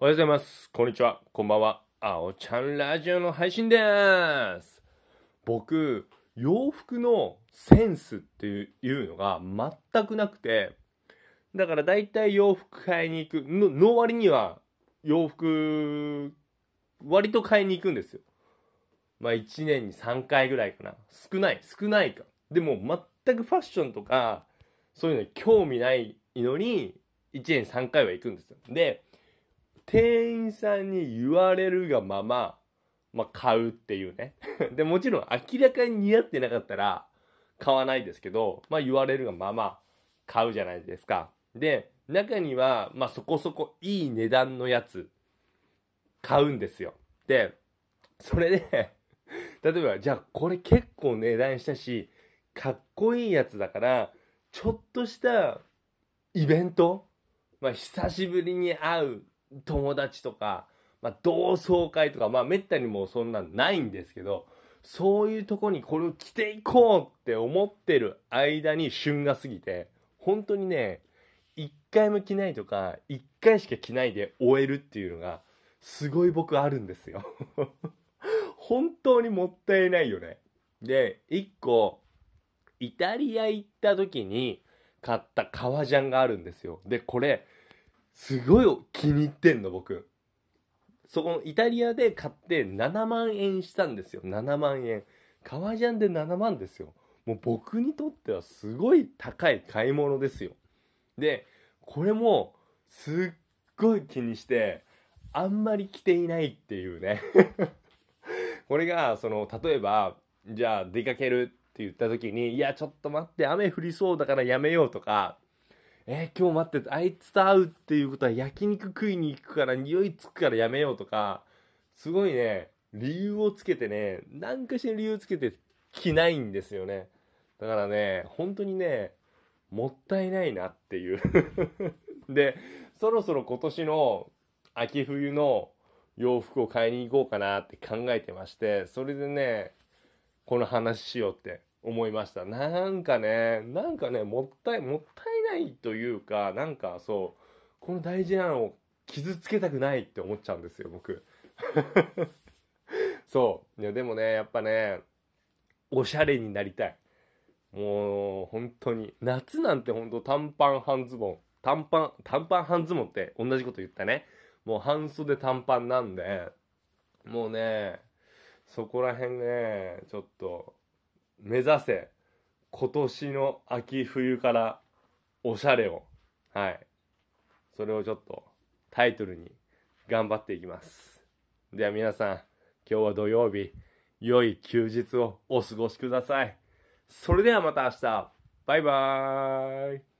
おはようございます。こんにちは。こんばんは。あおちゃんラジオの配信でーす。僕、洋服のセンスっていうのが全くなくて、だから大体洋服買いに行く、のの割には洋服、割と買いに行くんですよ。まあ1年に3回ぐらいかな。少ない、少ないか。でも全くファッションとか、そういうのに興味ないのに、1年3回は行くんですよ。で、店員さんに言われるがまま、まあ、買うっていうね。で、もちろん明らかに似合ってなかったら買わないですけど、まあ、言われるがまま買うじゃないですか。で、中には、まあ、そこそこいい値段のやつ買うんですよ。で、それで、例えば、じゃあこれ結構値段したし、かっこいいやつだから、ちょっとしたイベントまあ、久しぶりに会う友達とか、まあ、同窓会とか、まあ、めったにもうそんなんないんですけど、そういうとこにこれを着ていこうって思ってる間に旬が過ぎて、本当にね、一回も着ないとか、一回しか着ないで終えるっていうのが、すごい僕あるんですよ。本当にもったいないよね。で、一個、イタリア行った時に買った革ジャンがあるんですよ。で、これ、すごい気に入ってんの、僕。そこのイタリアで買って7万円したんですよ。7万円。革ジャンで7万ですよ。もう僕にとってはすごい高い買い物ですよ。で、これもすっごい気にして、あんまり着ていないっていうね。これが、その、例えば、じゃあ出かけるって言った時に、いや、ちょっと待って、雨降りそうだからやめようとか、えー今日待って、あいつと会うっていうことは焼肉食いに行くから匂いつくからやめようとか、すごいね、理由をつけてね、何かしら理由つけて着ないんですよね。だからね、本当にね、もったいないなっていう。で、そろそろ今年の秋冬の洋服を買いに行こうかなって考えてまして、それでね、この話しようって思いました。なんかね、なんかね、もったい、もったいないというか、なんかそう、この大事なのを傷つけたくないって思っちゃうんですよ、僕。そう。いや、でもね、やっぱね、おしゃれになりたい。もう、本当に。夏なんて本当短パン半ズボン。短パン、短パン半ズボンって同じこと言ったね。もう半袖短パンなんで、もうね、そこら辺ね、ちょっと、目指せ、今年の秋冬からおしゃれを。はい。それをちょっとタイトルに頑張っていきます。では皆さん、今日は土曜日、良い休日をお過ごしください。それではまた明日、バイバーイ。